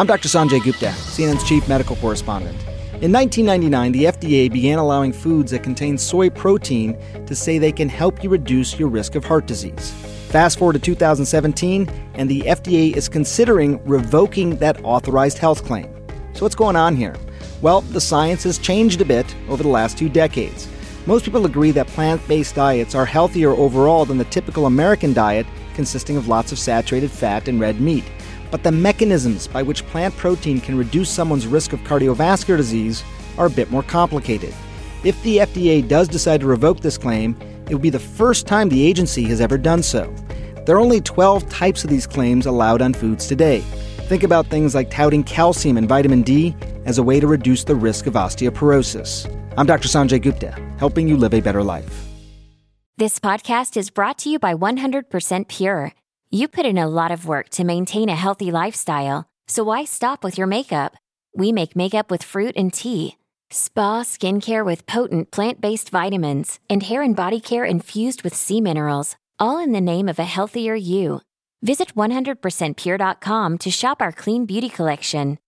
I'm Dr. Sanjay Gupta, CNN's chief medical correspondent. In 1999, the FDA began allowing foods that contain soy protein to say they can help you reduce your risk of heart disease. Fast forward to 2017, and the FDA is considering revoking that authorized health claim. So, what's going on here? Well, the science has changed a bit over the last two decades. Most people agree that plant based diets are healthier overall than the typical American diet, consisting of lots of saturated fat and red meat. But the mechanisms by which plant protein can reduce someone's risk of cardiovascular disease are a bit more complicated. If the FDA does decide to revoke this claim, it will be the first time the agency has ever done so. There are only 12 types of these claims allowed on foods today. Think about things like touting calcium and vitamin D as a way to reduce the risk of osteoporosis. I'm Dr. Sanjay Gupta, helping you live a better life. This podcast is brought to you by 100% Pure. You put in a lot of work to maintain a healthy lifestyle, so why stop with your makeup? We make makeup with fruit and tea, spa skincare with potent plant based vitamins, and hair and body care infused with sea minerals, all in the name of a healthier you. Visit 100%pure.com to shop our clean beauty collection.